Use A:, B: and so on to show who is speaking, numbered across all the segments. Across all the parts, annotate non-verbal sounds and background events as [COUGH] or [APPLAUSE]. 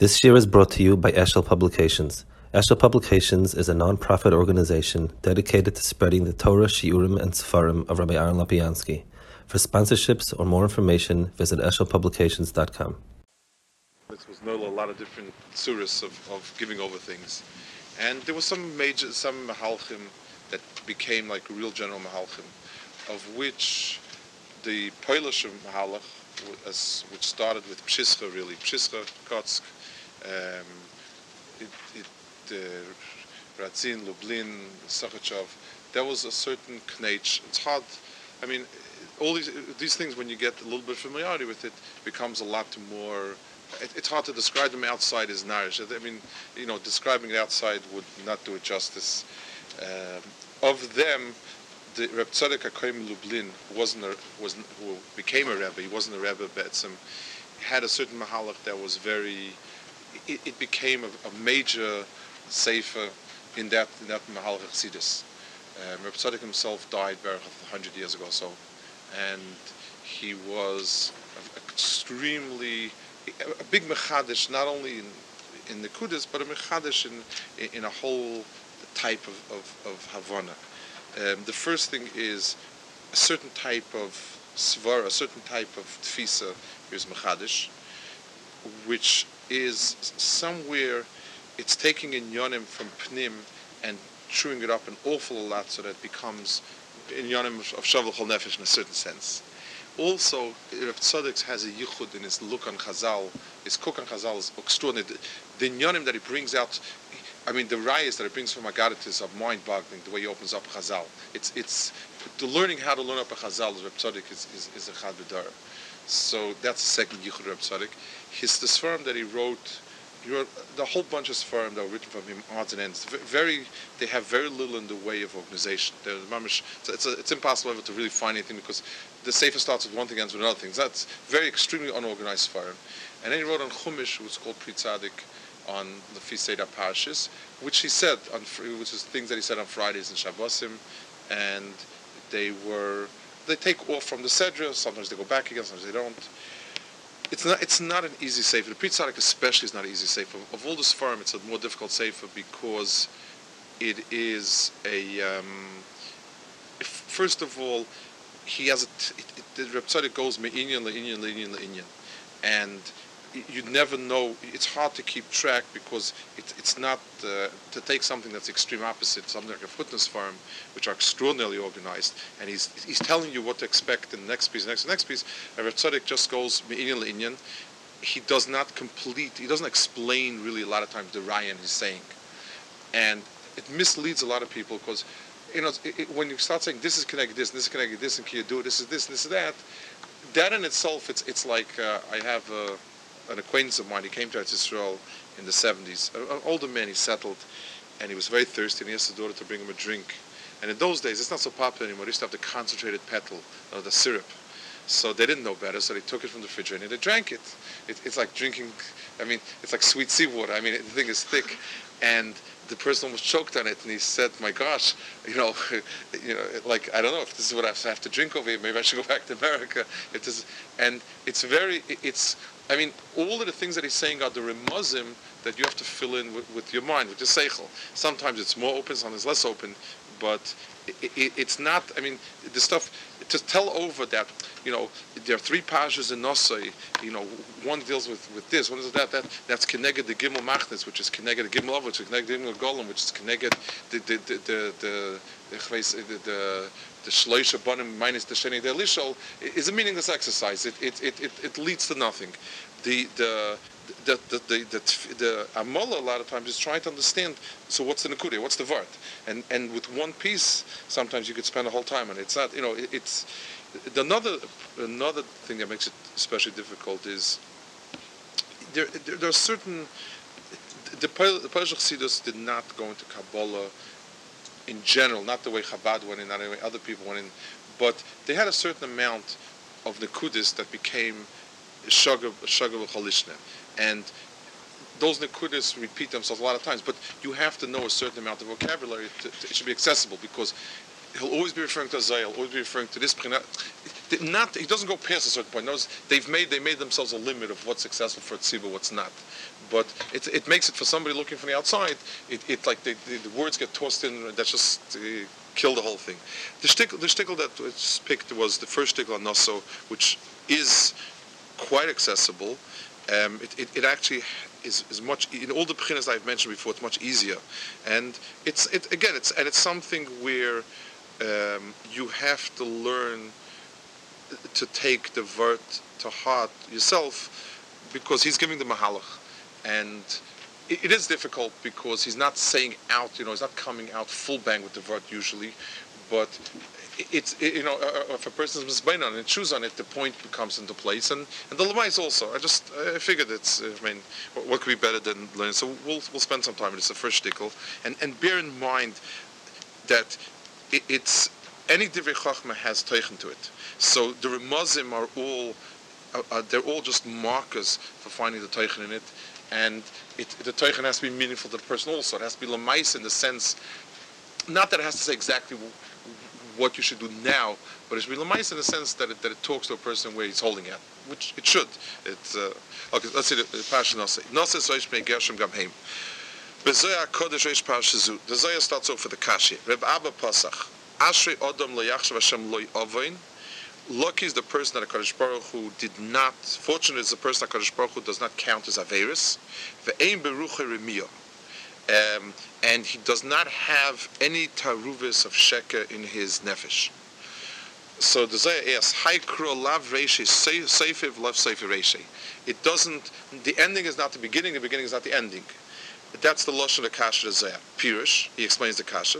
A: This year is brought to you by Eshel Publications. Eshel Publications is a non-profit organization dedicated to spreading the Torah, Shiurim, and Sefarim of Rabbi Aaron Lapiansky. For sponsorships or more information, visit eshelpublications.com.
B: There was no, a lot of different surahs of, of giving over things. And there was some major, some mahalchim that became like real general mahalchim, of which the Polish mahalach, which started with Pshischa really, Pshischa, Kotsk, um, it, it, uh, Radzin, Lublin, Sakhachov, there was a certain knetch. It's hard. I mean, all these these things when you get a little bit familiarity with it becomes a lot more. It, it's hard to describe them outside as nourish. I mean, you know, describing it outside would not do it justice. Um, of them, the Reb Tzadok HaKoim Lublin wasn't a, was who became a rebbe. He wasn't a rebbe, but some had a certain mahalach that was very it, it became a, a, major sefer in that in that Mahal Chassidus. Um, Reb Tzadok himself died about 100 years ago or so, and he was extremely a big mechadish, not only in in the Kudus, but a mechadish in in a whole type of of, of Havana. Um, the first thing is a certain type of svar, a certain type of tfisa is mechadish, which is somewhere it's taking in yonim from pnim and chewing it up an awful lot so that it becomes in yonim of shavuot nefesh in a certain sense. Also, Rav Tzadok has a yichud in his look on Chazal, his cook on Chazal is extraordinary. The, the that he brings out, I mean, the rayas that he brings from Agaditis are mind-boggling. The way he opens up Chazal, it's it's the learning how to learn up a Chazal is Rav Tzadok is, is, is a chad b'dar. So that's the second yichud Rav Tzadok his the sperm that he wrote, he wrote the whole bunch of sperm that were written from him, odds and ends. Very, they have very little in the way of organization. It's, a, it's impossible ever to really find anything because the safer starts with one thing ends with another thing. That's very extremely unorganized sperm. And then he wrote on Chumash, which is called Pri Tzaddik, on the Feast Seder which he said on, which is things that he said on Fridays and Shabbosim, and they were they take off from the Sedra. Sometimes they go back again, sometimes they don't it's not it's not an easy safer. The Pri Tzaddik especially is not an easy safer. Of all this farm, it's a more difficult safer because it is a um, first of all he has a t- it, it, the Reb goes me'inyan le'inyan le'inyan le'inyan and you never know. It's hard to keep track because it, it's not uh, to take something that's extreme opposite, something like a footness farm, which are extraordinarily organized, and he's he's telling you what to expect in the next piece, next next piece. And Rav just goes inyan inyan. He does not complete. He doesn't explain really a lot of times the Ryan he's saying, and it misleads a lot of people because. You know, it, it, when you start saying this is connected this, this is connected this, and can you do it? This is this, and this is that. That in itself, it's it's like uh, I have an acquaintance of mine, he came to Israel in the 70s, an older man, he settled, and he was very thirsty, and he asked his daughter to bring him a drink. And in those days, it's not so popular anymore. They used to have the concentrated petal, or the syrup. So they didn't know better, so they took it from the refrigerator and they drank it. it. It's like drinking, I mean, it's like sweet seawater. I mean, the thing is thick. And the person almost choked on it, and he said, "My gosh, you know, [LAUGHS] you know, like I don't know if this is what I have to drink over here. Maybe I should go back to America." It is, and it's very, it's I mean, all of the things that he's saying are the remuzim that you have to fill in with, with your mind, with your seichel. Sometimes it's more open, sometimes less open, but it, it, it's not. I mean, the stuff to tell over that. You know, there are three pashas in Nosai. You know, one deals with, with this, one is that. That that's Keneged the Gimel Machnes, which is Keneged the Gimel which is Keneged the Gimel Golem, which is Keneged the the the the the, the, the the shloisha banim minus the sheni delishol is a meaningless exercise. It, it, it, it, leads to nothing. The the the the the, the, the amola a lot of times is trying to understand. So what's the nakudia? What's the vart? And and with one piece, sometimes you could spend a whole time on it. It's not you know it, it's another another thing that makes it especially difficult is there there, there are certain the the Polish did not go into Kabbalah in general, not the way Chabad went in, not the way other people went in, but they had a certain amount of Nekudis that became Shagav Chalishne. And those Nekudis repeat themselves a lot of times, but you have to know a certain amount of vocabulary. To, to, it should be accessible because he'll always be referring to Azayel, always be referring to this. not he doesn't go past a certain point. Notice they've made they made themselves a limit of what's successful for tzibur, what's not. But it, it makes it for somebody looking from the outside. It, it like the, the, the words get tossed in. And that just uh, kill the whole thing. The shtickle, the that was picked was the first shtickle on Nosso, which is quite accessible. Um, it, it, it, actually is, is much in all the beginners I've mentioned before. It's much easier, and it's it again. It's and it's something where um, you have to learn to take the word to heart yourself because he's giving the mahalach, and it, is difficult because he's not saying out. You know, he's not coming out full bang with the word usually, but it's it, you know uh, uh if a person is misbein on it, choose on it, the point becomes into place, and and the lemais also. I just I figured it's I mean what, could be better than learning? So we'll we'll spend some time. It's the first shtickle, and and bear in mind that it, it's any divrei chachma has taken to it. So the remazim are all uh, uh, they're all just markers for finding the teichen in it, and it, the teichen has to be meaningful to the person also. It has to be lemais in the sense, not that it has to say exactly what you should do now, but it should be lemais in the sense that it, that it talks to a person where he's holding it, which it should. Uh, okay. Let's see the, the passion nase. Soish me gershom gam heim. Bezoya kodesh reish parshazu. The Zoya starts off with the kashi. Reb Abba Pasach. Ashrei Odom leyachshav Hashem loy ovoin. Lucky is the person that HaKadosh Baruch Hu did not, fortunate is the person that HaKadosh Baruch Hu does not count as Averis. Ve'ein beruche remiyah um, and he does not have any taruvis of sheker in his nefesh. So the Zayah asks, Haikro lav reishi, seifiv lav seifiv reishi. It doesn't, the ending is not the beginning, the beginning is not the ending. That's the Lashon of Kasha Zayah. Pirush, he explains the Kasha.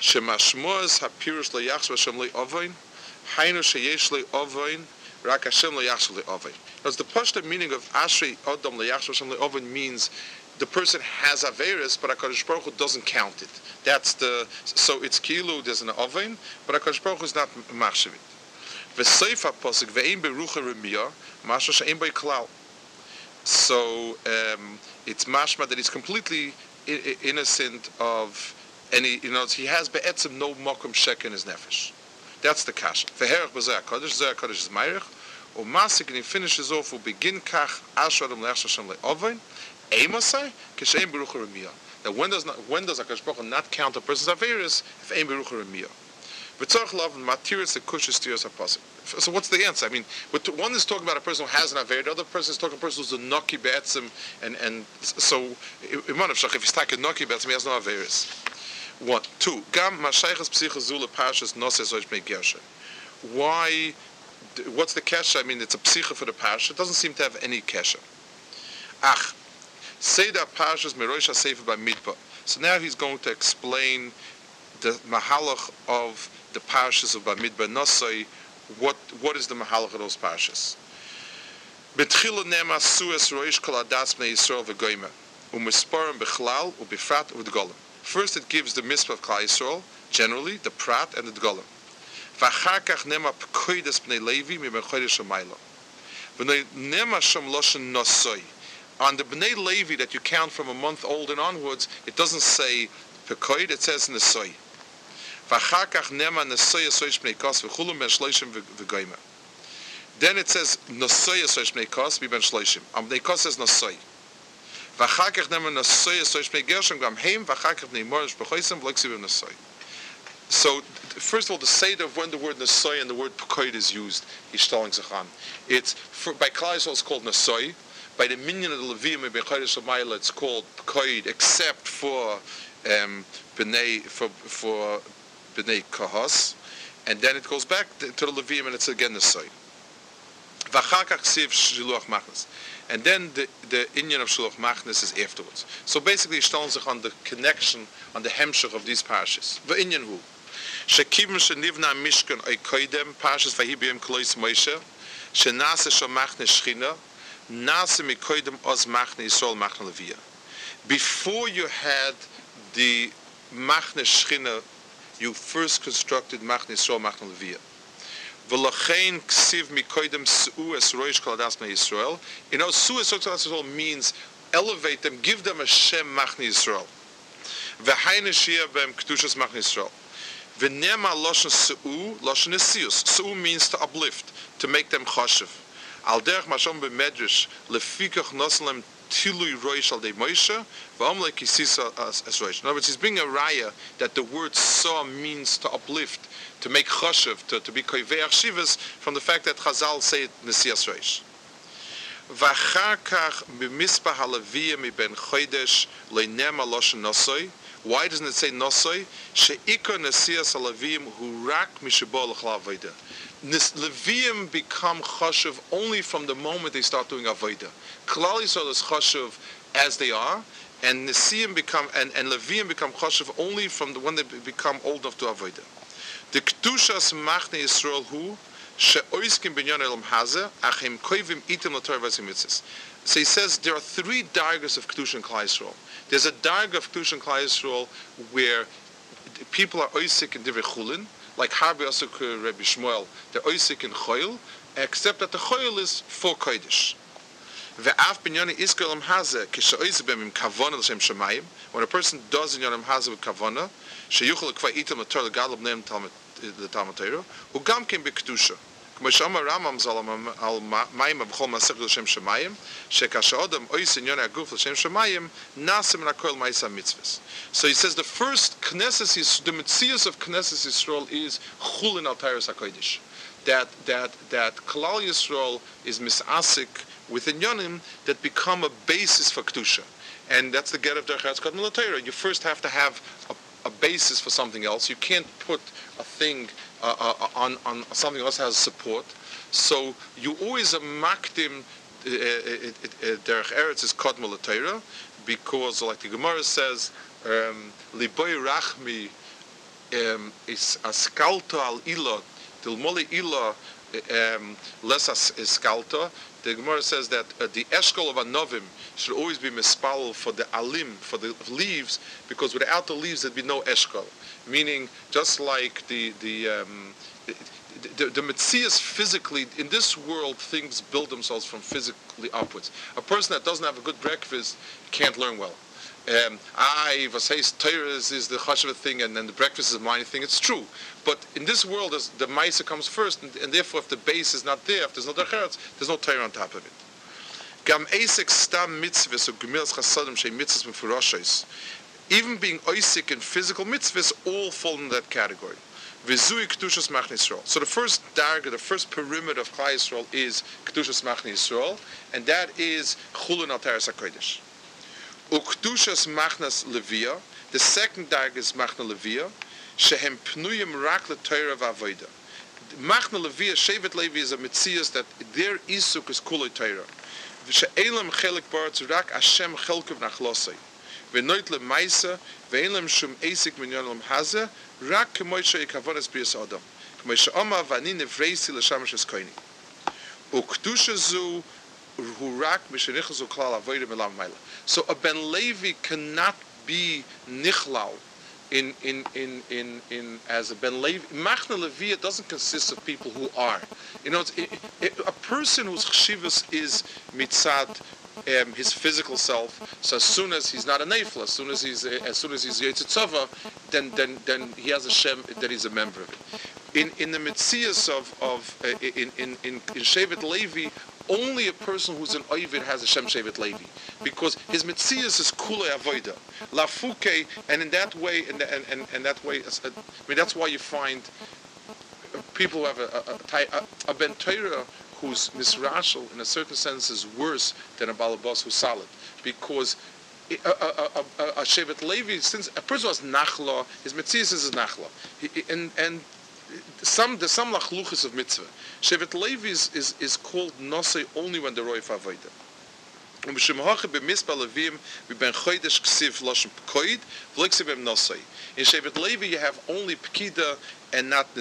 B: Shemashmoaz ha-pirush le-yachs v'ashem le-ovoin, hainu sheyesh le-ovoin, rak Hashem le-yachs le-ovoin. Now, the Pashta meaning of Ashrei Odom le-yachs v'ashem le-ovoin means the person has Averis, but HaKadosh Baruch Hu doesn't count it. That's the, so it's Kilu, there's an Oven, but HaKadosh Baruch Hu is not Machshavit. V'seif HaPosik, ve'im berucha remiyah, masha she'im bei klal. So um, it's mashma that he's completely innocent of any, you know, he has be'etzim no mokum shek in his nefesh. That's the kasha. Ve'herach b'zeh HaKadosh, zeh HaKadosh is Meirich, or Masik, and he finishes off, will begin kach, asher adam le'ach Hashem le'ovain, Emasai, Kishem Berucha Remiyah. That when does not when does Akash Baruch not count a person's averus if Ein Berucha Remiyah? V'tzarch lav matiris the kushas tiras apostle. So what's the answer? I mean, one is talking about a person who has an aver, the other person is talking about a person who's a noki be'etzim, and and so iman if he's taking noki be'etzim, he has no averus. One, two. Gam mashaychas psichazula pashas noses oish me'gersha. Why? What's the kesha? I mean, it's a psicha for the pasha. It doesn't seem to have any kesha. Ach, Seder Parshas Merosha Sefer by Midbar. So now he's going to explain the mahalach of the parshas of Bamidbar Nosai. What what is the mahalach of those parshas? Betchila nema sues roish kol adas bnei Yisrael v'goyma u'misparim bechlal u'bifrat u'dgolim. First, it gives the mitzvah of Klal Yisrael generally, the prat and the dgolim. V'achar nema bnei Levi nema loshen nosoi on the Bnei Levi that you count from a month old and onwards, it doesn't say Pekoid, it says. Then it says Nosoy Esoy Shmei Kos, Ben Shloishim. Am Bnei Kos says Nosoy. ואחר כך נאמר נשוי עשוי שמי גרשם גם הם, ואחר כך בני מורש בחויסם ולא כסיבים נשוי. So, first of all, the seder of when the word Nasoy and the word Pekoid is used, is telling Zachan. It's, for, by Klal it's called Nasoy, by the minion of the Levim in Bechodesh Shamayla, it's called Koid, except for um, B'nai, for, for B'nai Kahos, and then it goes back to, to the Levim and it's again the Soy. V'chakach siv shiluach machnas. And then the, the Indian of Shiluach Machnes is afterwards. So basically, sich on the connection, on the hemshach of these parshas. The Indian who? Shekivim shenivna mishkan oy koidem, parshas vahibiyim klois Moshe, shenase shomachne shchina, nase mikoidem oz machne Yisrael machne levia. before you had the Machne Shchina, you first constructed Machne Yisrael Machne Leviyah. V'lachein ksiv mikoidem su'u es roish kol adas Yisrael. You know, su'u es Yisrael means elevate them, give them a Shem Machne Yisrael. V'hayin shia b'em kedushas Machne Yisrael. V'nema loshen se'u, loshen esius. Se'u means to uplift, to make them choshev. Al derech mashom b'medrash, lefikach noslem tilui roish al de Moshe, v'omle kisisa as roish. In other words, he's bringing a raya that the word saw means to uplift, to make choshev, to, to be koiveach shivas, from the fact that Chazal say it nesias roish. ואחר כך במשפח הלוויה מבין חודש לנמה לושן נוסוי. Why doesn't it say nosoi? She'ikar nesias halavim hu rak mishabol avoida. Levium become chashuv only from the moment they start doing avoida. Klal Yisrael is chashuv as they are, and Nesiim become and, and Levium become chashuv only from the when they become old enough to avoida. The kedushas machne Yisrael hu binyan elam achim koivim itim. So he says there are three dargas of kedusha and Klal Yisrael. There's a darg of kedusha and Klal Yisrael where people are oisik in divrei chulin, like Harbi Asuk uh, Rabbi Shmuel, they're oisik in choil, except that the choil is for kodesh. Ve'af binyani iskol am haze kisha bem im kavona l'shem shemayim. When a person does in yonim haze with kavona, sheyuchel l'kvay itam l'tor l'gadol b'neim the Talmud Torah, who gam came b'kedusha. כמו שאומר רמב"ם ז"ל על מים בכל מסכת לשם שמיים, שכאשר אדם אויס עניין הגוף לשם שמיים, נעשה מן הכל מייס המצווס. So he says the first Knesset is the Metzias of Knesset Yisrael is Chulin al Tyrus HaKodesh. That, that, that Kalal Yisrael is misasik with inyanim that become a basis for Kedusha. And that's the get of Derchatz Kadmul You first have to have a a basis for something else. You can't put a thing uh, uh, on, on something else has support. So you always makdim uh, uh, uh, derech eretz is kodma l'teira because, like the Gemara says, um, liboy rachmi um, is askalto al ilot dilmoli ilo um, less askalto the Gemara says that uh, the eshkol of anovim should always be mispal for the alim, for the leaves, because without the leaves there'd be no eshkol. Meaning, just like the the um, the, the, the physically, in this world, things build themselves from physically upwards. A person that doesn't have a good breakfast can't learn well um, I was says is, the chashav thing and then the breakfast is a minor thing. It's true, but in this world, the ma'isa comes first, and, and, therefore, if the base is not there, if there's no decheretz, there's no Torah on top of it. Gam esek stam mitzvahs or gemilas chasadim shei mitzvahs. Even being oisik in physical mitzvahs all fall in that category. Vizui kedushas machne Yisrael. So the first darga, the first perimeter of Klal Yisrael is kedushas machne Yisrael, and that is chulun teres hakodesh. Ukdushas machnas levia. The second darg is machna levia. Shehem pnuyim rak l'toira v'avoida. Machna levia, Shevet Levi is a mitzias that their isuk is kuloi Torah. She'elam chelik baratz rak Hashem chelkev nachlosei. Lam haze, rak kemoisha yikavonas b'yas adam. Kemoisha oma v'ani nevreisi l'shamash eskoini. Ukdusha zu so a Ben Levi cannot be nichlal in in in in in as a Ben Levi. Machna Levi doesn't consist of people who are. You know, it, it, a person whose chshivas is mitzad. Um, his physical self. So as soon as he's not a neifel, as soon as he's as soon as he's yetzitzava, then then then he has a shem that he's a member of it. In in the mitzias of of uh, in in in in Shevet Levi, only a person who's an Ovid has a Shem Shevet Levi. Because his Metzias is Kule Avoida. Lafuke, and in that way, and, and, and, and that way, I mean, that's why you find people who have a, a, a, a Torah who's misrashal, in a certain sense, is worse than a Balabas who's solid. Because a, a, Shevet Levi, since a person has Nachla, his Metzias is Nachla. And, and some there's some lachluchas of mitzvah. Shevet Levi is, is, is called nosei only when the roif avodah. Um shemhoche b'mispa levim v'ben chodesh ksiv loshem pkoid v'liksiv em nosei. In Shevet Levi you have only pkida and not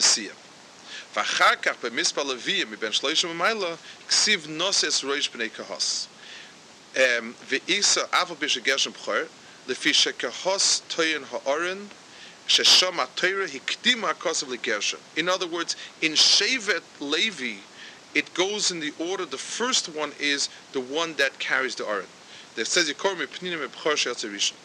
B: nesia. V'achar kach b'mispa levim v'ben shloishim v'mayla ksiv noses roish b'nei kahos. V'isa avo b'shegershim pchor lefi shekahos toyin ha'oren Sheshama Torah hikdima kosav legersha. In other words, in Shevet Levi, it goes in the order. The first one is the one that carries the Aron. That says Yikormi Pninim Ebchor Sheatzerishan.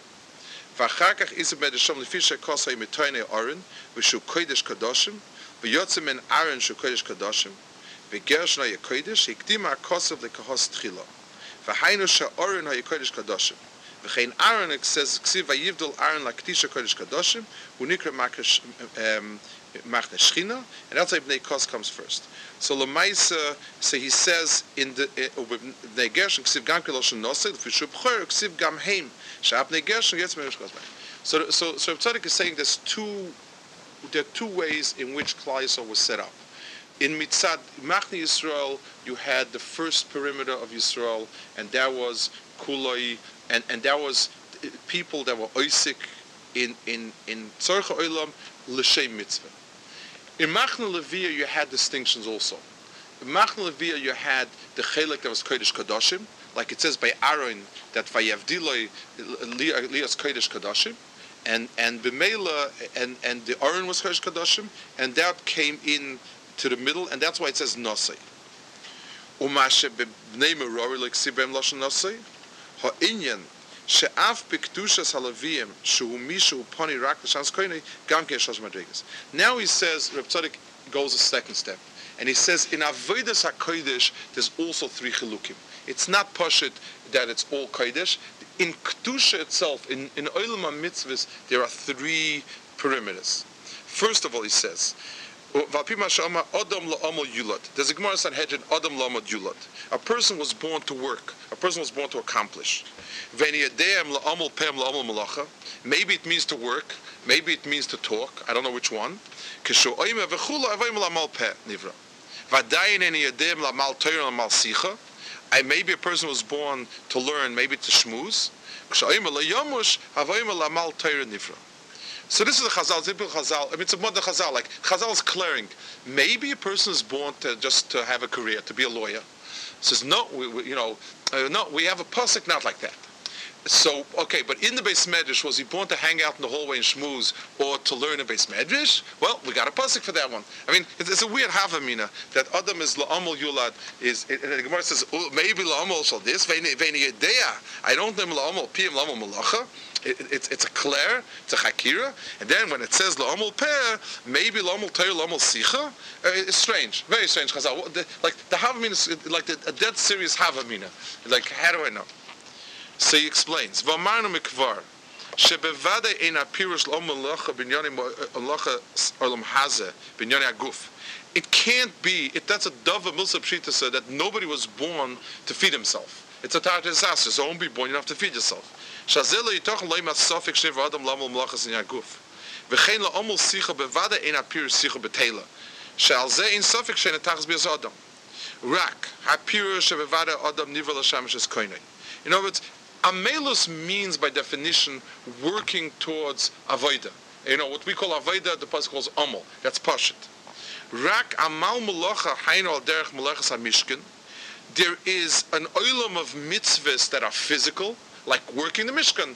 B: ואחר כך איזה בדשום לפי שכוסה מתויני אורן, ושהוא קודש קדושים, ויוצא מן ארן שהוא קודש קדושים, וגרשן היה קודש, הקדימה הכוסף לכהוס תחילה. והיינו שאורן היה קודש קדושים. וכן ארן כסיב ויבדל ארן לקדיש הקודש קדושים, הוא נקרא מקש... And that's why Bnei Kos comes first. So lemaisa so he says in the eh, oh, Bnei Gershon, Ksiv Gam Keloshen Nosei, Ksiv Gam Heim, Shab Bnei Gershon, Yetz So so so Tzadok is saying there's two there are two ways in which Klal was set up. In Mitzad, Machne Yisrael, you had the first perimeter of Yisrael, and that was Kuloi, and, and that was people that were Oisik in, in, in Tzorcha Olam, L'Shem Mitzvah. In Machna Levia, you had distinctions also. In Machna Levia, you had the chelik that was Kodesh Kadoshim, like it says by Aaron that Vayavdiloi Lias Kodesh Kadoshim, and and Bimela and and the Aron was Chesh Kadashim, and that came in to the middle, and that's why it says Nasei. Umashe b'nei merori l'ksibem lashon nasi ha'inyan she'af b'kdushas halavim shehu mishu upani rak l'shans koine gam kei shosh madrigas. Now he says, Reb Tzadok goes a second step. And he says, in avodas HaKodesh, there's also three chilukim. It's not Pashit that it's all Kodesh. In Kedusha itself, in, in Olam HaMitzvahs, there are three perimeters. First of all, he says, there's a Gemara Sanhedrin, Adam Lamad Yulat. A person was born to work. A person was born to accomplish. Maybe it means to work. Maybe it means to talk. I don't know which one. I, maybe a person was born to learn, maybe to shmooze. So this is the Chazal, Zippel Chazal. I mean, it's a modern Chazal. Like Chazal is clearing. Maybe a person is born to just to have a career, to be a lawyer. Says no, we, we, you know, uh, no, we have a pasuk not like that. So okay, but in the base medrash, was he born to hang out in the hallway and schmooze, or to learn a base medrash? Well, we got a pasuk for that one. I mean, it's, it's a weird havamina that Adam is la'amol yulad is. And the Gemara says oh, maybe la'amol shall this veini I don't know la'amol piyam la'amol malacha it, it's, it's a clair, it's a hakira, and then when it says la'amul peh, maybe la'amul teir, la'amul sicha, uh, it's strange, very strange. Chazal. Like the havamina is like a dead serious havamina. Like how do I know? So he explains. V'amarnu mikvar. שבוודאי אין הפירוש לא מלאכה בענייני מלאכה עולם הזה, בענייני הגוף. It can't be, it, that's a dove of Milsa Pshita said that nobody was born to feed himself. It's a tartar disaster, so don't be born, you don't have to feed yourself. שהזה לא יתוכן לא ימת סופק שני ואדם למה מלאכס עניין הגוף. וכן לא עמול שיחה בוודא אין הפירוש שיחה בתהילה. שעל זה אין סופק שאין התחס ביוס אדם. רק הפירוש שבוודא אדם ניבר לשמש es koine. In other words, Amelus means by definition working towards avoida. You know, what we call avoida, the Pasuk calls amol. That's pashit. Rak amal melacha hainu al derech melachas ha-mishkin. There is an oilam of mitzvahs that are physical, like working the Mishkan,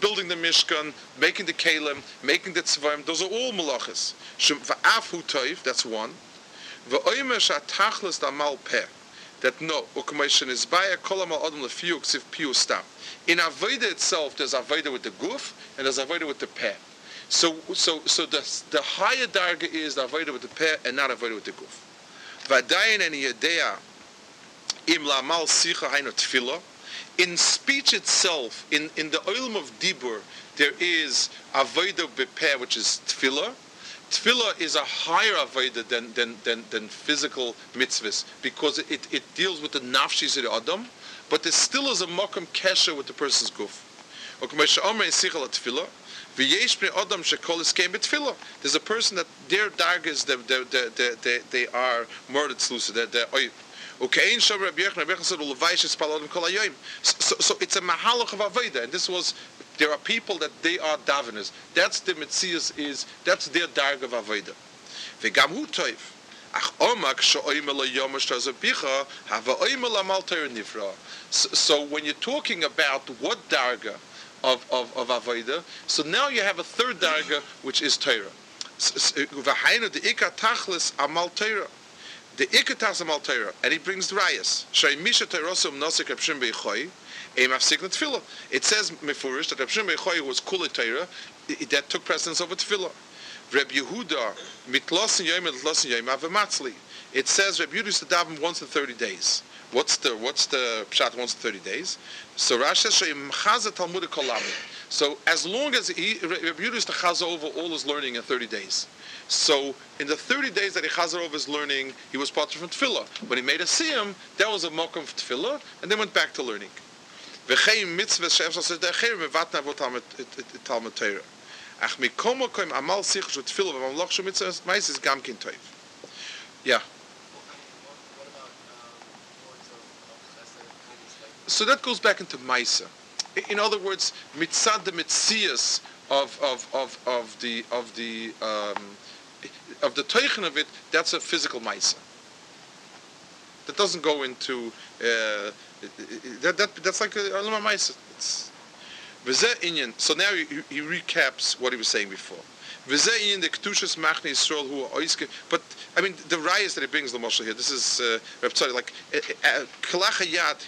B: building the Mishkan, making the Kalim, making the Tzvaim, those are all malachas. Va'af hu toiv, that's one. Va'oymer sha'tachlis damal peh, that no, u'kameishin is by baya kolam al-adam lefiu ksiv piu stam. In Avodah itself, there's Avodah with the guf, and there's Avodah with the peh. So, so, so the, the higher darga is the with the peh, and not Avodah with the guf. Va'dayin en yedea im la'amal sicha hainu tefillah, in speech itself, in, in the oilm of Dibur, there is Avodah Bepeh, which is Tefillah. Tefillah is a higher Avodah than, than, than, than physical mitzvahs because it, it deals with the nafshis of the Adam, but there still is a makam kesher with the person's guf. There's a person that their dargas, they, they, they, they are more than they're Okay, so, so it's a mahalach of avodah, and this was there are people that they are daveners. That's the mitzias is that's their darg of avodah. V'gam hu toiv. Ach amal. So when you're talking about what darga of of of avodah, so now you have a third darga which is Torah. The ikar tachlis amal Torah the ikatas al Torah, and he brings the rayas. Shay misha teirosum nosik It says Mefurish that Reb Shimon was Kula that took precedence over Tefillah. Reb Yehuda, Mitlosin Yom Mitlosin Yom Avamatzli. It says Reb Yehuda used to daven once in 30 days. What's the what's the pshat once in 30 days? So Rashi says Sheim Chaza Talmud Kolami. So as long as he Reb Yehuda used to chaza over all his learning in 30 days. So in the 30 days that he chazer over his learning, he was part from tefillah. When he made a siyam, that was a mokum of tefillah, and then went back to learning. V'chein mitzvah she'efshal seh de'acher mevatna vo talmud Torah. Ach mikomo koim amal sich shu tefillah v'mamloch shu mitzvah meis is gam kin toiv. Yeah. So that goes back into Maisa. In other words, mitzad the mitzias of, of, of, of the of the um, of the teichen of it, that's a physical Maisa. That doesn't go into uh, that, that that's like Alma Maisa. So now he, he recaps what he was saying before. But I mean, the rayas that he brings the Moshe here. This is uh, like uh, uh,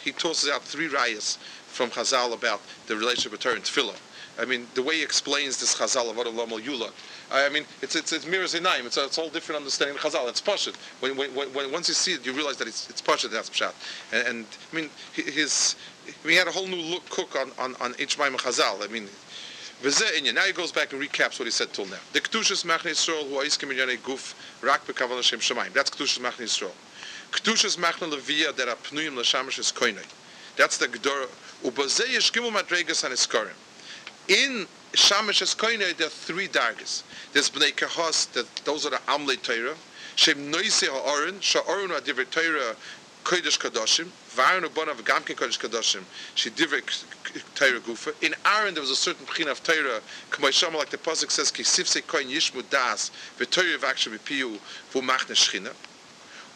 B: He tosses out three rayas from Chazal about the relationship between Torah and Tefillah. I mean, the way he explains this Chazal of Adam Yula. I mean, it's it's it's mirrors inaim. It's it's all different understanding of Chazal. It's pashut. When, when, when once you see it, you realize that it's it's pashut. That's pshat. And, and I mean, his we had a whole new look cook on on on each Maim Chazal. I mean. Now he goes back and recaps what he said till now. The Kedushas Machne Yisrael, who is Kiminyane Guf, Rak Bekavan Hashem Shemaim. That's Kedushas Machne Yisrael. Kedushas Machne Levia, that are Pnuyim L'Shamash is Koinai. That's the Gedora. Ubazei Yishkimu Madregas and Iskarim in Shamish as Koine, there are three dagas. There's Bnei Kehos, that those are the Amle Torah. Shem Noise Ha'orin, Sha'orin Ha'diver Torah, Kodesh Kadoshim, Varon Ubonav Gamkin Kodesh Kadoshim, Shediver Torah Gufa. In Aaron, there was a certain Pchin of Torah, K'may Shama, like the Pasuk says, Ki Sifse Koin Yishmu Das, V'Torah V'Akshem V'Piyu, V'Machne Shechina.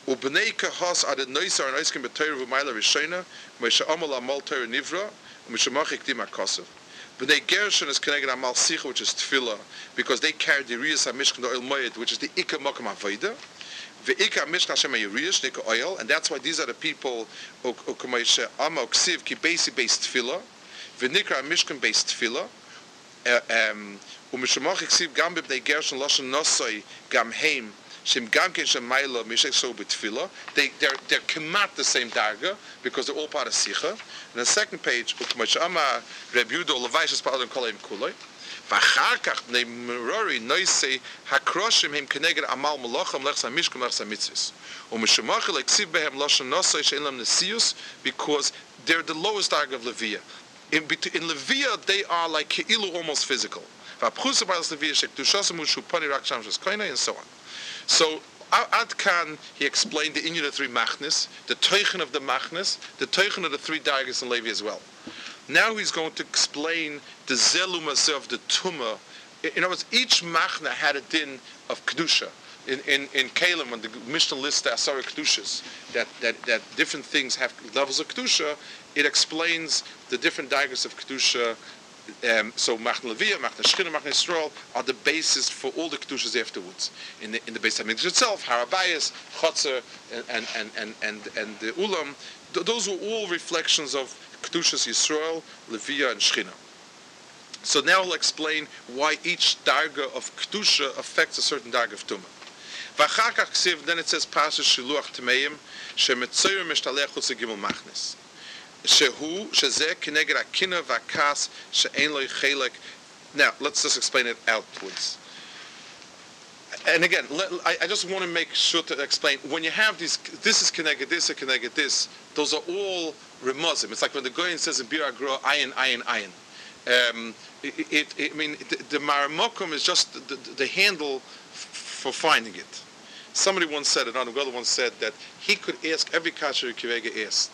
B: Ubnei Kehos are the Noise Ha'orin Oiskim B'Torah V'Maila Rishena, K'may Sha'amal Amal Torah Nivra, U'Mishamachi Dima HaKosov. הכוסף. Bnei Gershon is connected to Amal Sicha, which is Tefillah, because they carry the Riyas HaMishkan, the oil Moed, which is the Ika Mokam HaVoida. The Ika Mishkan Hashem HaYiriyas, Nika oil, and that's why these are the people who come Amma Ksiv, Ki Beisi based Tefillah, the Nikra Mishkan based Tefillah, ומשמח הקסיב גם בבני גרשון לשון נוסוי גם הם Shem Gamkin Shem Maila Mishek So B'Tfila. They they're they're kemat the same darga because they're all part of Sicha. And the second page, Ukmach Ama Reb Yudo Levaishas Pa'adim Kolayim Kulay. ואחר כך בני מרורי נויסי הקרושים הם כנגד עמל מלוכם לחס המשכם לחס המצווס. ומשמח להקציב בהם לשון נוסי שאין להם נשיאוס because they're the lowest darg of Levia. In, in Levia they are like כאילו almost physical. והפחוסה בעלס Levia שקדושוסם הוא שהוא פני רק שם שסקוינה and so on. So Ad Khan, he explained the Inyan of three machnes, the Teuchen of the machnes, the Teuchen of the three Dargis and Levi as well. Now he's going to explain the Zelum of the Tumah. In other words, each machna had a din of Kedusha. In, in, in Kalim, when the Mishnah lists the Asara Kedushas, that, that, that different things have levels of Kedusha, it explains the different diagrams of Kedusha um, so Machna Leviyah, Machna Shechina, Machna Yisrael are the basis for all the Kedushas afterwards. In the, in the base Hamikdash itself, Harabayas, Chotzer, and, and, and, and, and the Ulam, th- those were all reflections of Kedushas Yisrael, Leviyah, and Shechina. So now I'll explain why each darga of Kedusha affects a certain darga of Tumah. Then it says, Pasuk Shiluach Tmeim, Shemetzoyer Mishtalech Chutz Gimel Machnes. Shehu, Vakas. Now, let's just explain it outwards. And again, let, I, I, just want to make sure to explain, when you have these, this is connected, this is connected, this, those are all remuzim. It's like when the Goyen says in Biur HaGra, ayin, ayin, ayin. Um, it, it, it, I mean, the, the Maramokum is just the, the, the handle f- for finding it. Somebody once said, another once said that he could ask every kasher Kivega asked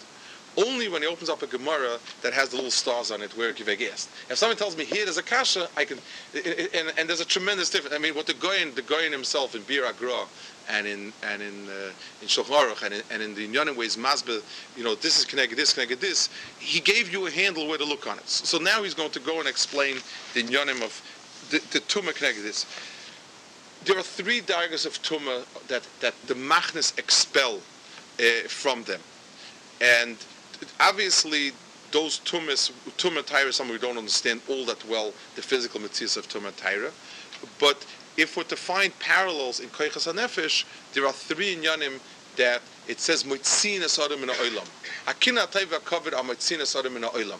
B: only when he opens up a Gemara that has the little stars on it where Kiveg asked. If someone tells me here there's a kasha, I can, and, and there's a tremendous difference. I mean, what the Goyen, the Goyen himself in Biur HaGra and in and in uh, in Shulchan and in, and in the Inyanim ways Masbe, you know, this is connected, this connected, this. He gave you a handle where to look on it. So now he's going to go and explain the Inyanim of the, the Tumah connected this. There are three dargas of Tumah that that the Machnes expel uh, from them, and obviously those tumas, tumah tyra, some we don't understand all that well the physical mitzvahs of tumah tyra, but if we're to find parallels in koichas hanefesh, there are three inyanim that it says moitzin esadim in oilam. Akina taiva covered are moitzin esadim in oilam.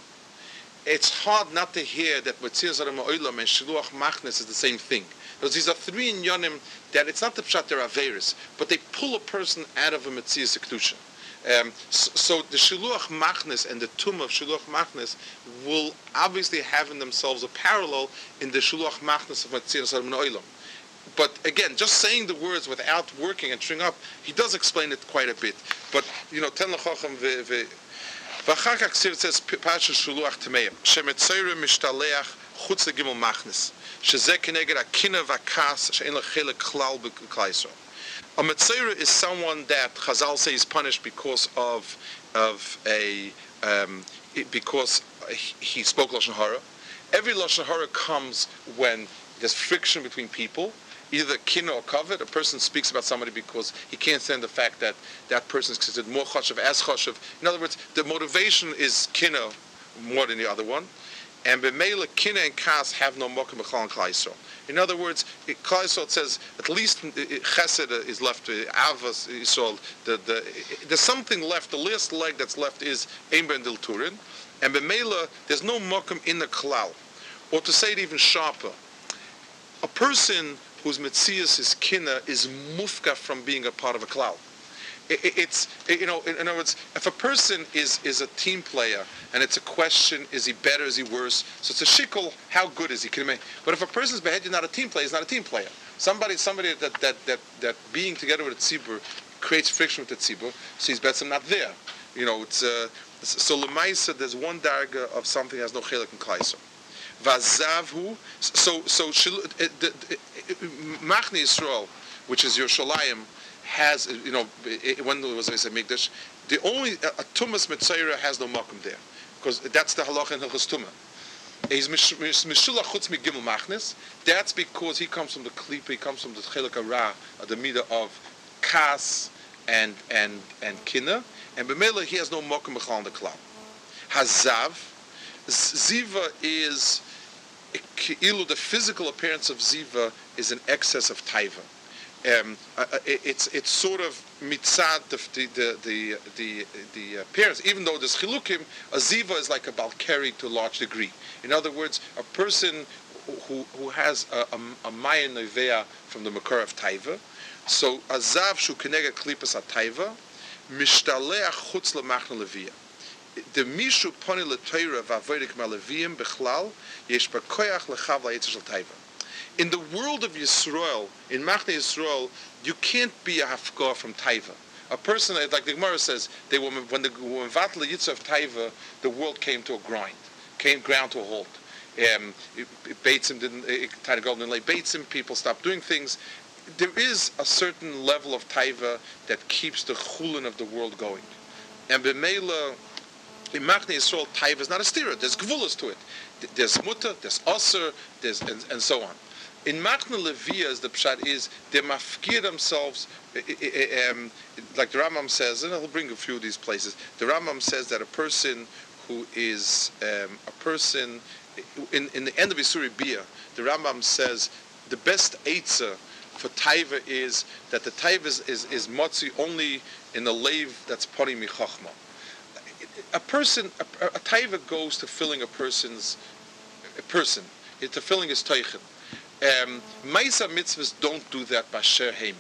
B: It's hard not to hear that moitzin esadim in oilam and shiluach machnes is the same thing. Because these are three inyanim that it's not the pshat they're averis, but they pull a person out of a mitzvah sekdusha. Um, so, so, the Shiluach Machnes and the tomb of Shiluach Machnes will obviously have in themselves a parallel in the Shiluach Machnes of Matzir Salam Oilam. But again, just saying the words without working and string up, he does explain it quite a bit. But, you know, Ten Lachochem ve... ואחר כך says פרשת שילוח טמאים, שמצויר משתלח חוץ לגימל מכנס, שזה כנגד הקינה והכעס שאין לה חלק כלל בכלל ישראל. A Metzora is someone that Chazal say is punished because of of a um, because he spoke lashon hara. Every lashon hara comes when there's friction between people, either kin or covet. A person speaks about somebody because he can't stand the fact that that person is considered more chashav as chashav. In other words, the motivation is kina more than the other one. And b'meila kina and kas have no mokum b'chal and in other words, Klal says at least Chesed is left, uh, Avas Yisrael. The, the, there's something left. The last leg that's left is Ein Ben Turin, and Bemela there's no mokum in the Klal. Or to say it even sharper, a person whose Metzias is kina is mufka from being a part of a Klal it's you know in other words if a person is is a team player and it's a question is he better is he worse? So it's a shikol how good is he? But if a person's beheaded not a team player he's not a team player. Somebody somebody that that that, that being together with a tzibur creates friction with the tzibur so he's better not there. You know it's uh, so lemaisa there's one darga of something that has no chelik and kaiser vazavhu so so machni Yisrael which is your shalayim has, you know, when there was a Mikdash, the only, a Tumas Mitzayra has no makom there. Because that's the halach in Hilchas Tumah. He's Mishulach Chutz Gimel Machnes. That's because he comes from the Klipa, he comes from the Chelik Ra, uh, the Mida of Kas and and and Kina. And Bemela, he has no makom Bechal in the Klal. Hazav, Ziva is, eh, Ilu, the physical appearance of Ziva is an excess of Taiva um, uh, uh it's it's sort of mitzad the the the the, the. Even though there's chilukim, a ziva is like a balkari to a large degree. In other words, a person who who has a, a, a maya nevea from the makar of taiva. So a shu kenega klipas ataiva, mishtaleach chutz lemachna levia. The mishu poni leteira v'avodik maleviyim bechlal yesh bekoyach lechav la'etz shel taiva in the world of Yisrael, in Machne Yisrael, you can't be a hafkor from Taiva. A person, like the Gemara says, they were, when the when Vatla Yitzhak of Taiva, the world came to a grind, came ground to a halt. Um, Batesum didn't, Taiva Golden lay Batesum, people stopped doing things. There is a certain level of Taiva that keeps the chulin of the world going. And B'meila, in Machne Yisrael, Taiva is not a stira. There's gvulas to it. There's mutter, there's aser, there's and, and so on. In Machna Levia, the pshat is, they mafkir themselves, eh, eh, eh, um, like the Rambam says, and I'll bring a few of these places. The Rambam says that a person who is um, a person, in, in the end of Isuri Bia, the Rambam says the best Eitzah for taiva is that the taiva is, is, is motzi only in the lave that's pari michachma. A person, a, a taiva goes to filling a person's a person, to filling his teichen. Um, Maisa mitzvahs don't do that by Sherheim.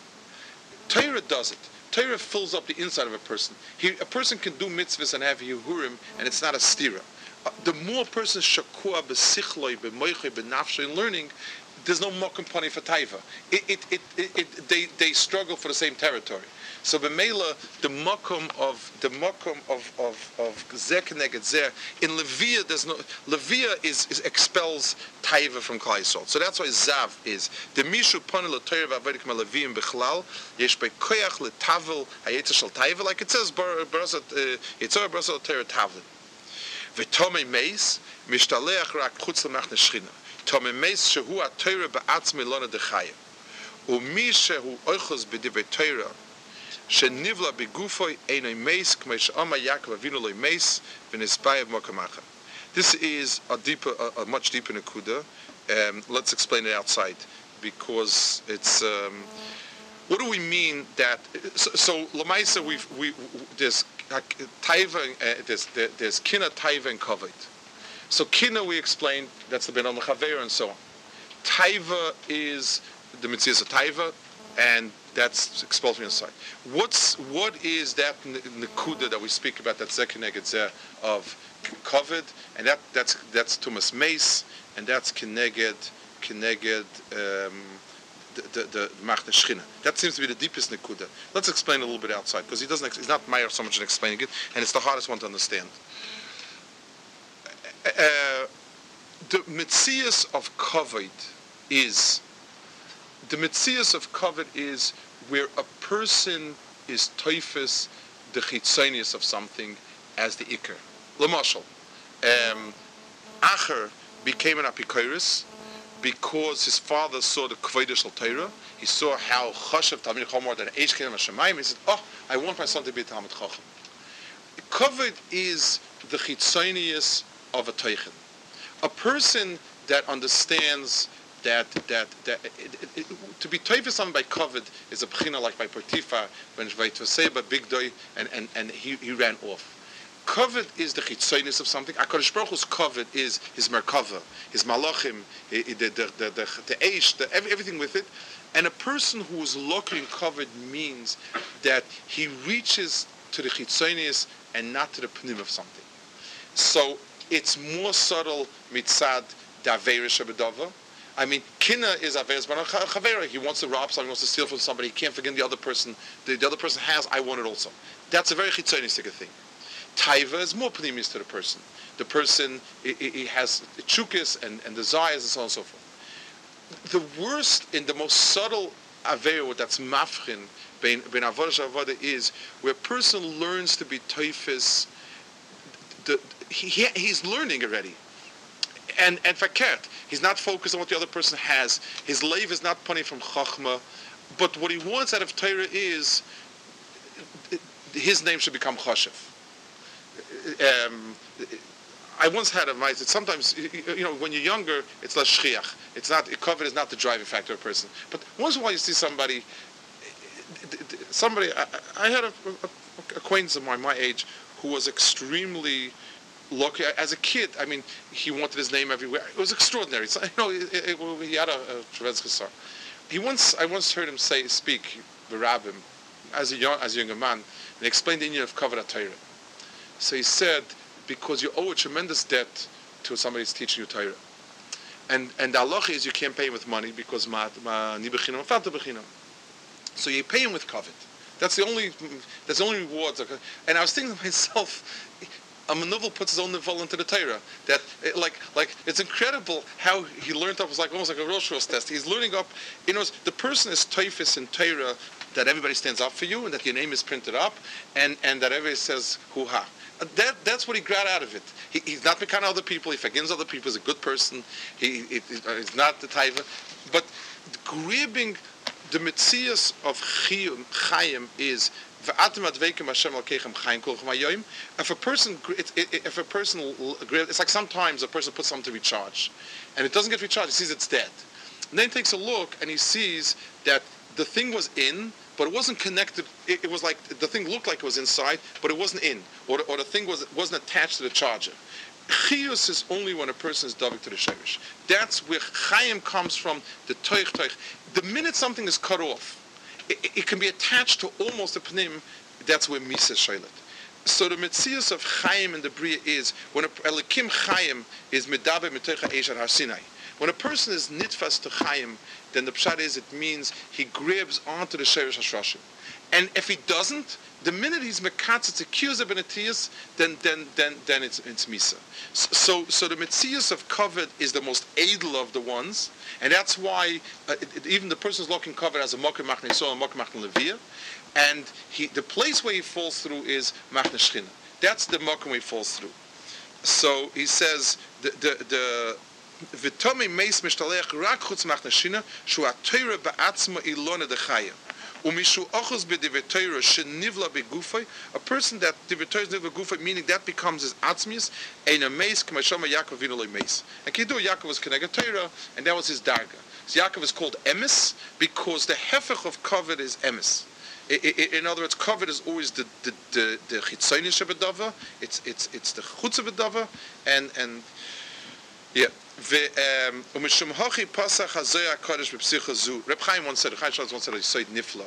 B: Torah does it. Torah fills up the inside of a person. He, a person can do mitzvahs and have yihurim, and it's not a stira. Uh, the more a person shakua besichloi, bemoichoi, benafshoy in learning, there's no mokum pani for taiva. It, it, it, it, they, they struggle for the same territory. So b'meila the makom of the makom of of of zeh keneged zeh in Levia there's no Levia is, is expels taiva from Klal So that's why zav is the mishu panel Torah v'avedik Levim bichlal yesh bekoyach letavel hayetz shel taiva like it says barasat uh, yitzor barasat Torah tavlin. V'tomei meis mishtaleach rak chutz lemachne shchina. Tomei meis shehu ha-Torah ba'atzmi lona dechaya. ומי שהוא אוחז בדברי תורה שנבלע בגופוי אינו מייס, כמו שאומר יעקב אבינו לא מייס, ונסבייב מוקם אחר. This is a deeper, a, a much deeper nakuda. Um, let's explain it outside because it's. Um, what do we mean that? So, so Lamaisa, we've we there's taiva, uh, there's there, there's kina taiva and kavod. So kina we explained that's the ben on and so on. Taiva is the mitzvah taiva, and that's expelled from inside. What's what is that nakuda that we speak about? That zekineged of covered, and that that's that's Tumas Mace, and that's Kineged Kineged um, the the, the Machne That seems to be the deepest nekuda. Let's explain a little bit outside because he doesn't. He's not Meyer so much in explaining it, and it's the hardest one to understand. Uh, the mitzias of covered is the mitzias of covered is where a person is toifus the chitzonius of something as the ikr. Lamashal, um, Acher became an apikoris because his father saw the Kvoidish Torah. He saw how Chashav Talmid Chomor that Eish Kenem Hashemayim. He said, "Oh, I want my son to be a Talmid Chacham." Kavod is the chitzonius of a teichen. A person that understands that that that it, it, it, to be toiv someone by kavod is a bchina like by Potiphar when Shvayt big doy and and and he, he ran off. Covet is the chitzonis of something. HaKadosh Baruch Hu's covet is his merkava, his malachim, the, the, the, the, the eish, the, everything with it. And a person who is looking covet means that he reaches to the chitzonis and not to the pnim of something. So it's more subtle mitzad daverish abedava. I mean, kina is averis chavera. He wants to rob something, he wants to steal from somebody. He can't forget the other person. The, the other person has. I want it also. That's a very chitzonistic thing. Taiva is more pnimis to the person. The person he, he has chukis and, and desires and so on and so forth. The worst in the most subtle avera that's mafchin ben avodah is where a person learns to be toifis. The, he, he's learning already. And and fakert, he's not focused on what the other person has. His lave is not punny from chachma, but what he wants out of Torah is his name should become chashiv um, I once had a mice. Sometimes, you know, when you're younger, it's less shchiach. It's not, covet is not the driving factor of a person. But once in a while you see somebody, somebody, I, I had a, a, acquaintance of mine, my age, who was extremely lucky. As a kid, I mean, he wanted his name everywhere. It was extraordinary. So, you know, it, it, he had a, a tremendous. He once, I once heard him say, speak, the rabbim, as a young, as a younger man, and explained the Indian of Kavod Torah. So he said, because you owe a tremendous debt to somebody who's teaching you Torah. And and the halacha is you can't pay him with money because ma ma ni bechinam bechinam. So you pay him with kavod. That's the only that's the only reward. And I was thinking to myself, a maneuver puts his own nivel into the Torah. That like like it's incredible how he learned up. It's like almost like a Rosh test. He's learning up. You know, the person is typhus in Torah that everybody stands up for you and that your name is printed up and and that everybody says hoo ha. Uh, that, that's what he got out of it. He, he's not of other people. He forgives other people. He's a good person. He, he, uh, he's not the type but grabbing the mitzias of chayim is if a person, if a person, it's like sometimes a person puts something to recharge, and it doesn't get recharged. He sees it's dead, and then he takes a look and he sees that the thing was in, but it wasn't connected. It, was like the thing looked like it was inside, but it wasn't in, or, or the thing was wasn't attached to the charger. Chiyus is only when a person is davik to the shemesh. That's where chayim comes from. The toich toich. The minute something is cut off, it, it can be attached to almost a pnim. That's where misa shaylet. So the mitzias of chayim in the bria is when a elikim chayim is medabe mitoicha eshat har Sinai. When a person is nitfas to chayim, then the pshat is it means he grabs onto the Sheresh Hashrashim. And if he doesn't, the minute he's mekatzet accused of benetius, then then then then it's it's misa. So so the metzius of covet is the most edel of the ones, and that's why uh, it, it, even the person's locking covet has a mokem machne so and mokem machne and he the place where he falls through is machne shchina. That's the mokem where he falls through. So he says the the. the v'tomei meis mishtaleach rak chutz machne shchina shu ba'atzma ilone dechayim. Umishu ochos b'divrei shenivla begufay, a person that is nivla gufay, meaning that becomes his atzmius, ein a meis k'mashama Yaakov vino loy meis. And Kidu Yaakov was Torah, and that was his darga. So Yaakov is called emes because the hefech of covet is emes. In other words, covet is always the the the, the chitzonish It's it's it's the chutz of and and yeah. ומשום הוכי פסח הזוי הקודש בפסיכו זו. Reb Chaim once said, Chaim Shalom once said, "Yisoid nifla."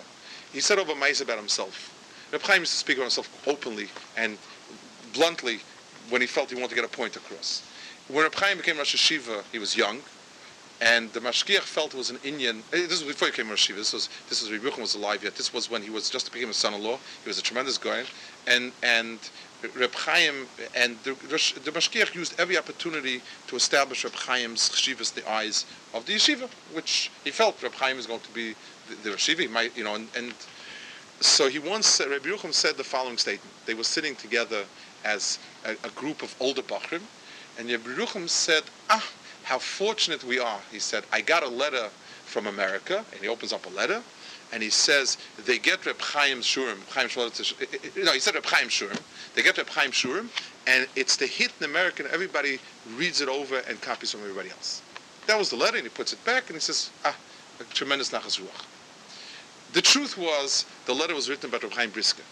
B: He said over Ma'ase about himself. Reb Chaim used to speak about himself openly and bluntly when he felt he wanted to get a point across. When Reb Chaim became Rosh HaYeshiva, he was young, and the Mashgiach felt it was an Indian. Eh, this was before he became Rosh HaYeshiva. This was this was Reb Yuchim was alive yet. This was when he was just became a son-in-law. He was a tremendous guy, and and Reb Chaim and the, the Mashgiach used every opportunity to establish Reb Chaim's cheshivas the eyes of the yeshiva, which he felt Reb Chaim is going to be the, the yeshiva. He might, you know, and, and so he once Reb Yerucham said the following statement. They were sitting together as a, a group of older bachrim, and Reb Yerucham said, "Ah, how fortunate we are." He said, "I got a letter from America," and he opens up a letter and he says they get Reb Chaim's Shurim. Chaim no, he said Reb Chaim Shurim. They get Reb Chaim Shurim, and it's the hit in America, everybody reads it over and copies from everybody else. That was the letter, and he puts it back, and he says, ah, a tremendous nachas ruach. The truth was, the letter was written by Reb Chaim Brisker.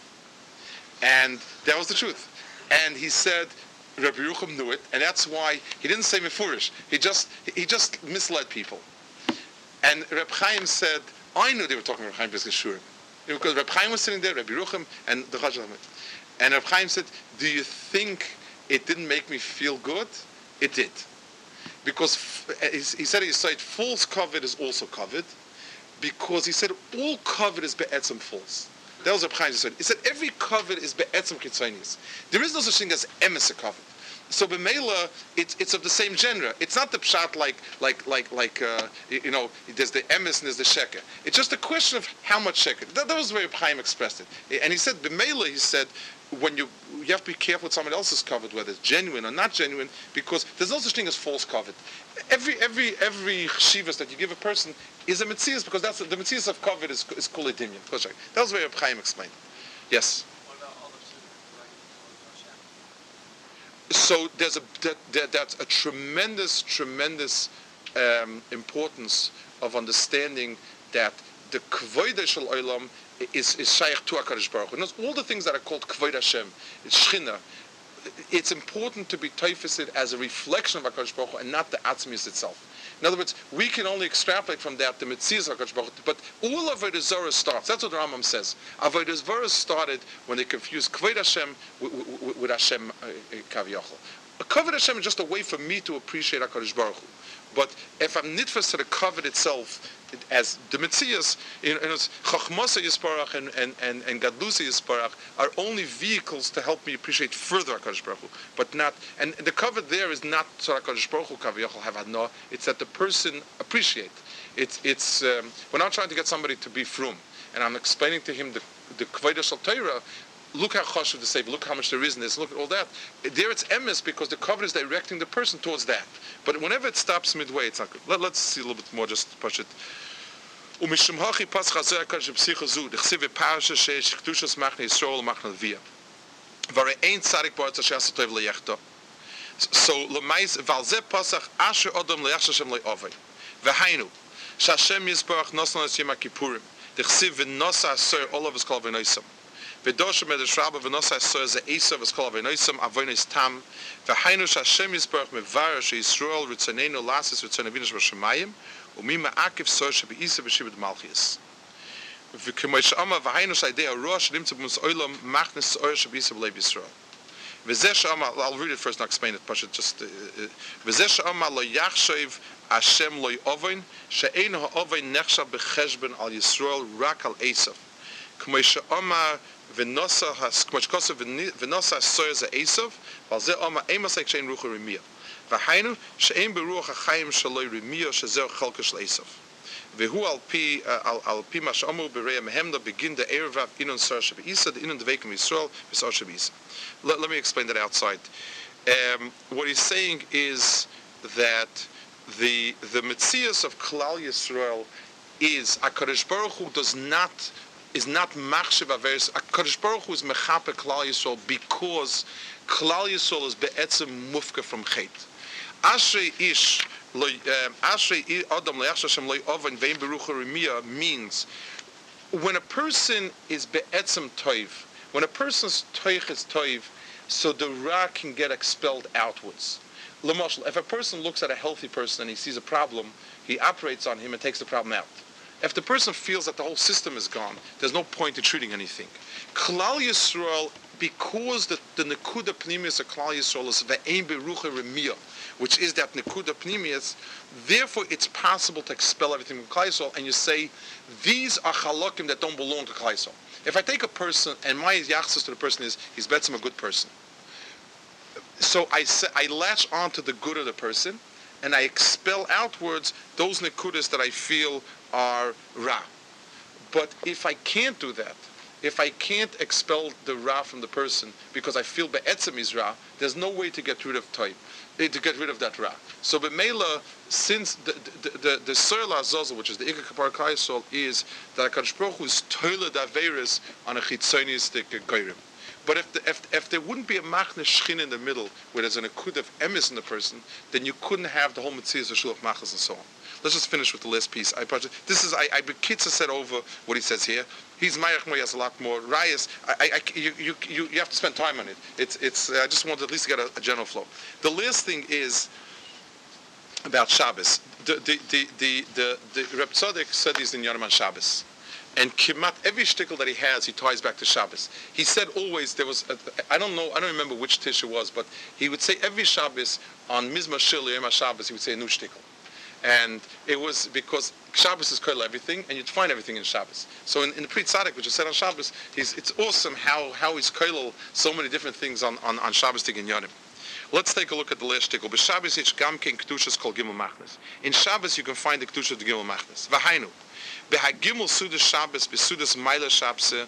B: And that was the truth. And he said, Rabbi Yerucham knew it, and that's why he didn't say mefurish. He just he just misled people. And Reb Chaim said, I knew they were talking about Chaim Brisker Shurim. Because Reb Chaim was sitting there, Rabbi Yerucham, and the Chajal And Reb Chaim said, do you think it didn't make me feel good? It did. Because uh, he said he said false covet is also covet, because he said all covet is be'etzim false. That was Reb Chaim said. He said every covet is be'etzim kitzonis. There is no such thing as emes covet. So b'meila, it's it's of the same genre. It's not the pshat like like like like uh, you know. There's the emes and there's the sheker. It's just a question of how much sheker. That, that was the way Chaim expressed it. And he said b'meila. He said when you you have to be careful with someone else's covet, whether it's genuine or not genuine, because there's no such thing as false covet. Every every every shivas that you give a person is a mitzias because that's the mitzias of covet is is kol That was the way Chaim explained. Yes. So there's a that, that, that's a tremendous, tremendous um, importance of understanding that the kvoida shel olam is is shaykh to Hakadosh Baruch Hu. All the things that are called kvoid Hashem, it's shchina. It's important to be typhused as a reflection of Hakadosh Baruch Hu and not the atzmius itself. In other words, we can only extrapolate from that the mitzvahs of Baruch But all of Avodah starts. That's what the Rambam says. Avodah Zarah started when they confused Kved Hashem with, Hashem uh, Kaviyachol. Kved Hashem is just a way for me to appreciate HaKadosh Baruch Hu. But if I'm nitfas covet itself, as the Metzias, you know, Yisparach and, and, and, and Yisparach are only vehicles to help me appreciate further HaKadosh Baruch Hu, but not, and the covet there is not so HaKadosh Baruch Hu Kaviyachal have no, it's that the person appreciate. It's, it's, um, we're not trying to get somebody to be frum, and I'm explaining to him the, the Kvedah Torah, look how chashuv the save, look how much there is in this, look at all that. There it's emes because the cover is directing the person towards that. But whenever it stops midway, it's not good. Let, us see a little bit more, just push it. ומשום הוכי פסח הזו הקדוש בפסיכה זו, דכסיב בפרשה שיש קדושס מחנה ישראל ומחנה לוויה. והרי אין צדיק בארץ אשר עשה טוב ליחדו. So, למייס, ועל זה פסח אשר אדם ליחש השם לא עובד. והיינו, שהשם יסברך נוסן לסיים הכיפורים, דכסיב ונוסה עשר עולב אסכל ונוסם. ודושם את השרבה ונוסה עשר זה עשר אסכל ונוסם, אבוינס תם, והיינו שהשם יסברך מבר שישראל רצוננו לעשס רצון אבינו שבשמיים, ומי מעקב סור שבאיסה ושיבת מלכיס. וכמו שאמר והיינו שהידי הרוע שנמצא במוס אוילום מכנס סור שבאיסה בלב ישראל. וזה שאמר, I'll read it first and explain it, פשוט just, וזה שאמר לא יחשב השם לא יאובן, שאין האובן נחשב בחשבן על ישראל רק על עשב. כמו let, let me explain that outside. Um, what he's saying is that the the metzias of Klal Yisrael is Hakadosh Baruch Hu does not is not machshav averis. Kadosh Baruch Hu is mechape Klal Yisrael because Klal Yisrael is be'etzem mufka from chet. Ashrei ish um, ashrei adam le'achshav shem lo oven ve'im berucha remia means when a person is be'etzem toiv, when a person's toich is toiv, so the ra can get expelled outwards. Lamashal, if a person looks at a healthy person and he sees a problem, he operates on him and takes the problem out. If the person feels that the whole system is gone, there's no point in treating anything. Klal Yisrael, because the, the Nekuda Pnimius of Klal Yisrael is Ve'ein Berucha which is that Nekuda Pnimius, therefore it's possible to expel everything from Klal Yisrael, and you say, these are chalokim that don't belong to Klal Yisrael. If I take a person, and my yachsus to the person is, he's betzim a good person, so I, say, I latch on to the good of the person, and I expel outwards those nekudas that I feel are ra. But if I can't do that, if I can't expel the ra from the person because I feel be'etzem is ra, there's no way to get rid of type, eh, to get rid of that ra. So b'meila, since the the the, the soil which is the ikka kapar kayisol, is that Hakadosh Baruch Hu is toilet averis on a chitzonistic goyrim. But if, the, if, if there wouldn't be a machne shchin in the middle, where there's an akud of emis in the person, then you couldn't have the whole mitzvah of shulach machas and so on. Let's just finish with the last piece. I this is I I Bekitza said over what he says here. He's Mayach Mo has a lot more. Rayas, I, I, you, you, you, have to spend time on it. It's, it's, I just want to at least to get a, a general flow. The last thing is about Shabbos. The, the, the, the, the, the Tzadok said he's in Yom Shabbos. And kimat every shtickle that he has, he ties back to Shabbos. He said always there was, uh, I don't know, I don't remember which tish it was, but he would say every Shabbos on Mizma Shil Yom Shabbos, he would say a new shtickle. And it was because Shabbos is koil everything, and you'd find everything in Shabbos. So in, in the Pri Tzaddik, which is said on Shabbos, it's awesome how, how he's koil so many different things on, on, on Shabbos Tigin Yonim. Let's take a look at the last shtickle. B'Shabbos ich gam ken kedushas kol gimel machnes. In Shabbos you can find the kedusha of the gimel machnes. V'hainu. Behagimel Suda Shabbos, Besudas Maila Shabse, uh,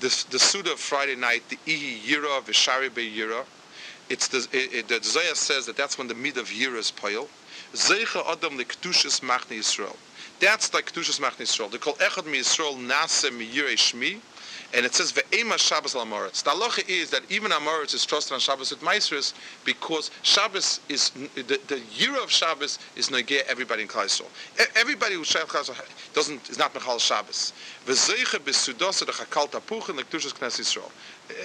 B: the, the Suda of Friday night, the Ihi Yira, Vishari Be Yira. It's the, it, it, the Zohar says that that's when the mid of Yira is pile. Zeicha Adam Lektushas Machne Yisrael. That's like Kedushas Machne Yisrael. They call Echad Mi Yisrael Nase Mi Shmi. And it says ve'ema Shabbos al Amoritz. The halacha is that even Amoritz is trusted on Shabbos with Maestros because Shabbos is the, the year of Shabbos is negeh everybody in Klal. Everybody who Shabbos doesn't is not mechal Shabbos. Ve'zeicha besudos the chakal tapuch and lektushas Knesset Yisrael.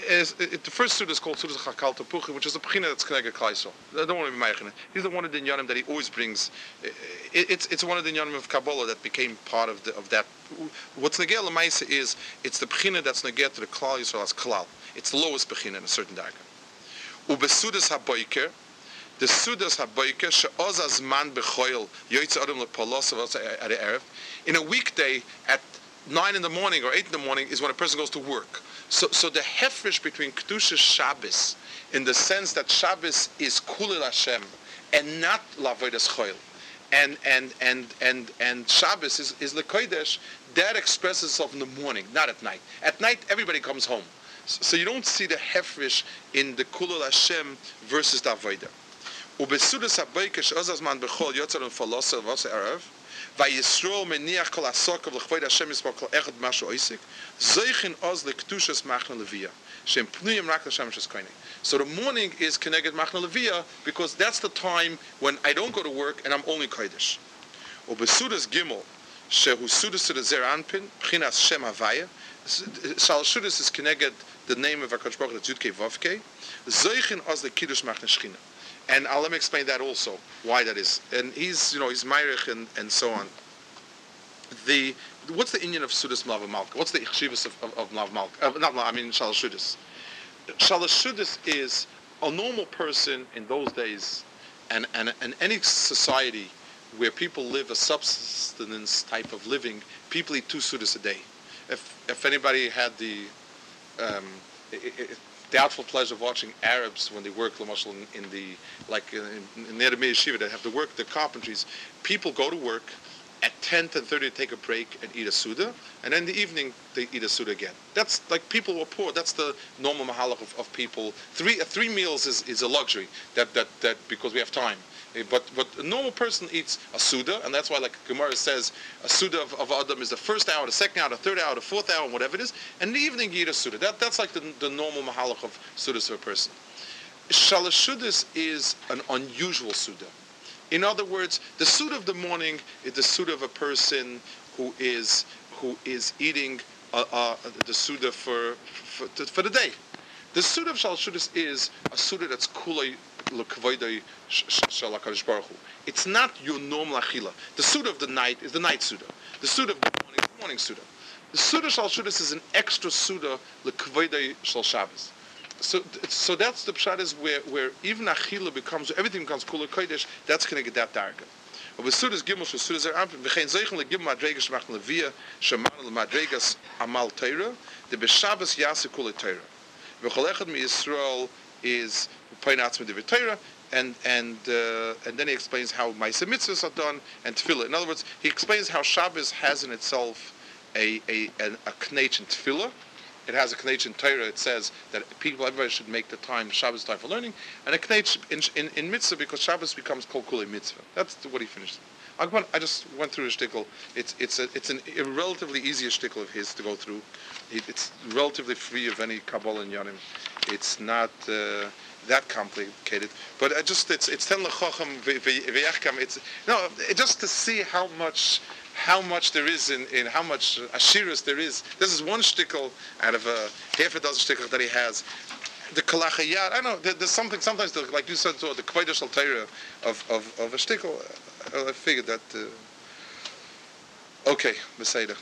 B: Is, it, the first suda is called Sudas Chakal Tapuchi, which is the Pechina that's connected Klaisel. I don't want to be Meichene. He's the one of the Inyanim that he always brings. It, it's, it's one of the Inyanim of Kabbalah that became part of, the, of that. What's Negel Lemaisa is, it's the Pechina that's Negel to the Klal Yisrael as Klal. It's the lowest Pechina in a certain Daga. Ubesudas HaBoiker, the Sudas HaBoiker, She'oz Azman Bechoil, Yoitz Adam Lepolosav at Erev. In a weekday, at 9 in the morning or 8 in the morning, is when a person goes to work. So, so the hefresh between Kedusha Shabbos, in the sense that Shabbos is Kulil Hashem and not Lavodas Choil, and and and and and Shabbos is is Lekodesh, that expresses itself in the morning, not at night. At night, everybody comes home, so, you don't see the hefresh in the Kulil Hashem versus the Avodah. Ozazman bechol yotzer and falosa v'ose arav. Vayisrael meniach kol asok of l'chvoid Hashem kol echad oisik. Zeichin oz machna. Shem pnuyim rak. So the morning is connected machna leviyah because that's the time when I don't go to work and I'm only kodesh. Ubesudas gimel shehu sudas to the zer anpin pchinas shem havaya. Shal sudas is connected the name of HaKadosh Baruch Hu, Zudke Vavke. Zeichin oz lekiddush machna shchina. And I'll let me explain that also, why that is. And he's, you know, he's Meirich and, and so on. The what's the Indian of Sudas Mlav Malka? What's the Ichshivas of, of, of Mlav Malka? Uh, not Mlav, I mean Shalash Shudas is a normal person in those days, and, and, and any society where people live a subsistence type of living, people eat two sudas a day. If, if anybody had the um, it, it, doubtful pleasure of watching Arabs when they work, in, in the like in, in near the yeshiva, they have to work the carpentries. People go to work at 10, 10 30 they take a break and eat a suda, and then in the evening they eat a suda again. That's like people were poor. That's the normal mahalach of, of people. Three three meals is, is a luxury that, that that because we have time. Eh, But but a normal person eats a suda, and that's why like Gemara says a suda of, of Adam is the first hour, the second hour, the third hour, the fourth hour, and whatever it is. And in the evening you eat a suda. That that's like the, the normal mahalach of sudas for a person. Shalosh sudas is an unusual suda. In other words, the suda of the morning is the suda of a person who is who is eating uh, uh, the suda for, for for the day. The suda of Shalosh sudas is a suda that's kulay It's not your normal achila. The suda of the night is the night suda. The suda of the morning is the morning suda. The suda shal shudas is an extra suda l'kvoidei shel Shabbos. So, so that's the pshat is where, where even achila becomes everything becomes kula kodesh. That's going to get that darker. Aber sudas gimel shel sudas er ampen. V'chein zeichen legim madregas machen levia shaman lemadregas amal teira. The b'Shabbos yase kula teira. Echad mi Yisrael is with the Torah, and and uh, and then he explains how Ma'aseh mitzvahs are done and tefillah. In other words, he explains how Shabbos has in itself a a a, a knech and tefillah. It has a knech in Torah. It says that people, everybody should make the time Shabbos time for learning, and a knech in, in, in mitzvah because Shabbos becomes kol mitzvah. That's what he finished. I, I just went through a shtickle. It's it's a, it's an, a relatively easy shtickle of his to go through. It, it's relatively free of any kabbalah and yanim. It's not. Uh, that complicated. But I just it's it's ten lechochem v'yachkam. It's no, just to see how much how much there is in, in how much ashiras there is. This is one shtickle out of a half a dozen shtickle that he has. The kalachayat. I know there, there's something sometimes the, like you said, the kvoidish al of, of of a shtickle. I figured that. Uh, okay, Beseda.